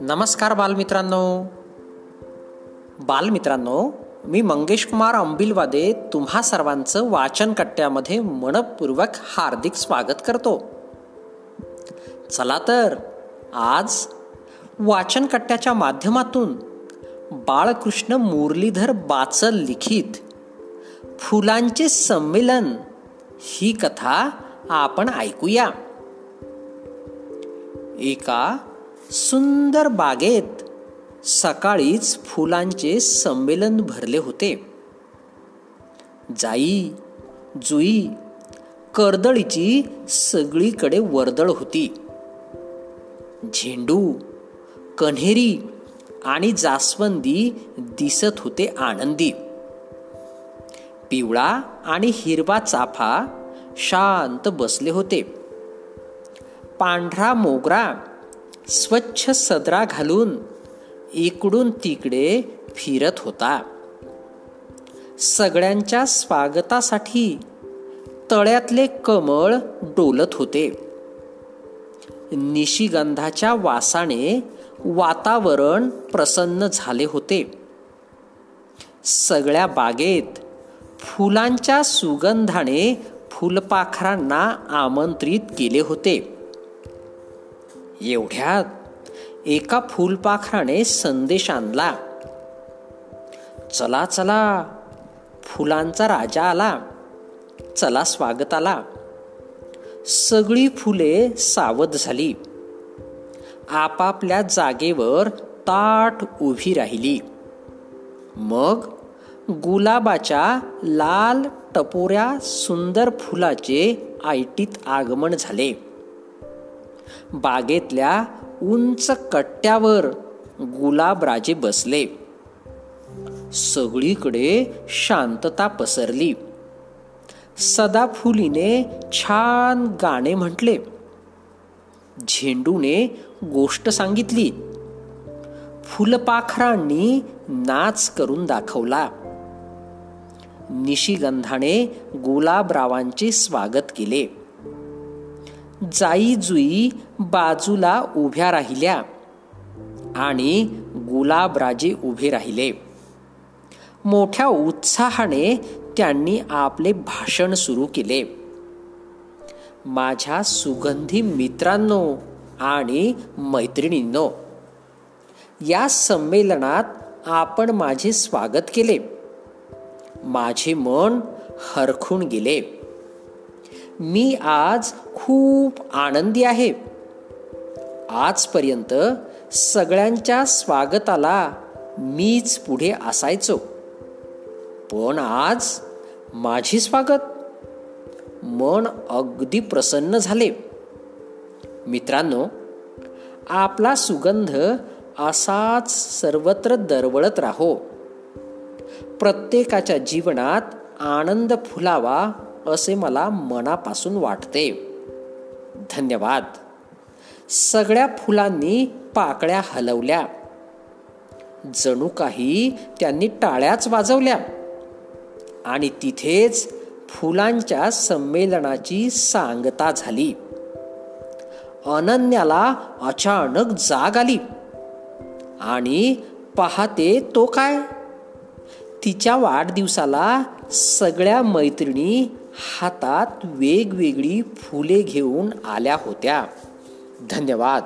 नमस्कार बालमित्रांनो. बालमित्रांनो मी मंगेश कुमार अंबिलवादे तुम्हा सर्वांचं वाचन कट्ट्यामध्ये मनपूर्वक हार्दिक स्वागत करतो. चला तर आज वाचन कट्ट्याच्या माध्यमातून बाळकृष्ण मुरलीधर बाचल लिखित फुलांचे संमेलन ही कथा आपण ऐकूया. एका सुंदर बागेत सकाळीच फुलांचे संमेलन भरले होते. जाई जुई कर्दळीची सगळीकडे वर्दळ होती. झेंडू कन्हेरी आणि जास्वंदी दिसत होते आनंदी. पिवळा आणि हिरवा चाफा शांत बसले होते. पांढरा मोगरा स्वच्छ सदरा घालून इकडून तिकडे फिरत होता. सगळ्यांच्या स्वागतासाठी तळ्यातले कमळ डोलत होते. निशिगंधाच्या वासाने वातावरण प्रसन्न झाले होते. सगळ्या बागेत फुलांच्या सुगंधाने फुलपाखरांना आमंत्रित केले होते. एवढ्यात एका फुलपाखराने संदेश आणला. चला चला फुलांचा राजा आला. चला स्वागताला सगळी फुले सावध झाली. आपापल्या जागेवर ताट उभी राहिली. मग गुलाबाच्या लाल टपोऱ्या सुंदर फुलाचे आयटीत आगमन झाले. बागेतल्या उंच कट्ट्यावर गुलाबराजे बसले. सगळीकडे शांतता पसरली. सदाफुलीने छान गाणे म्हटले. झेंडूने गोष्ट सांगितली. फुलपाखरांनी नाच करून दाखवला. निशिगंधाने गुलाबरावांचे स्वागत केले. जाई जुई बाजूला उभ्या राहिल्या आणि गुलाबराजे उभे राहिले. मोठ्या उत्साहाने त्यांनी आपले भाषण सुरू केले. माझ्या सुगंधी मित्रांनो आणि मैत्रिणींनो या संमेलनात आपण माझे स्वागत केले. माझे मन हरखून गेले. मी आज खूप आनंदी आहे. आजपर्यंत सगळ्यांच्या स्वागताला मीच पुढे असायचो. पण आज माझी स्वागत मन अगदी प्रसन्न झाले. मित्रांनो आपला सुगंध असाच सर्वत्र दरवळत राहो. प्रत्येकाच्या जीवनात आनंद फुलावा असे मला मनापासून वाटते. धन्यवाद. सगळ्या फुलांनी पाकळ्या हलवल्या. जणू काही त्यांनी टाळ्याच वाजवल्या. आणि तिथेच फुलांच्या संमेलनाची सांगता झाली. अनन्याला अचानक जाग आली. आणि पाहते तो काय? तिच्या वाढदिवसाला सगळ्या मैत्रिणी हातात वेगवेगळी फुले घेऊन आल्या होत्या. धन्यवाद.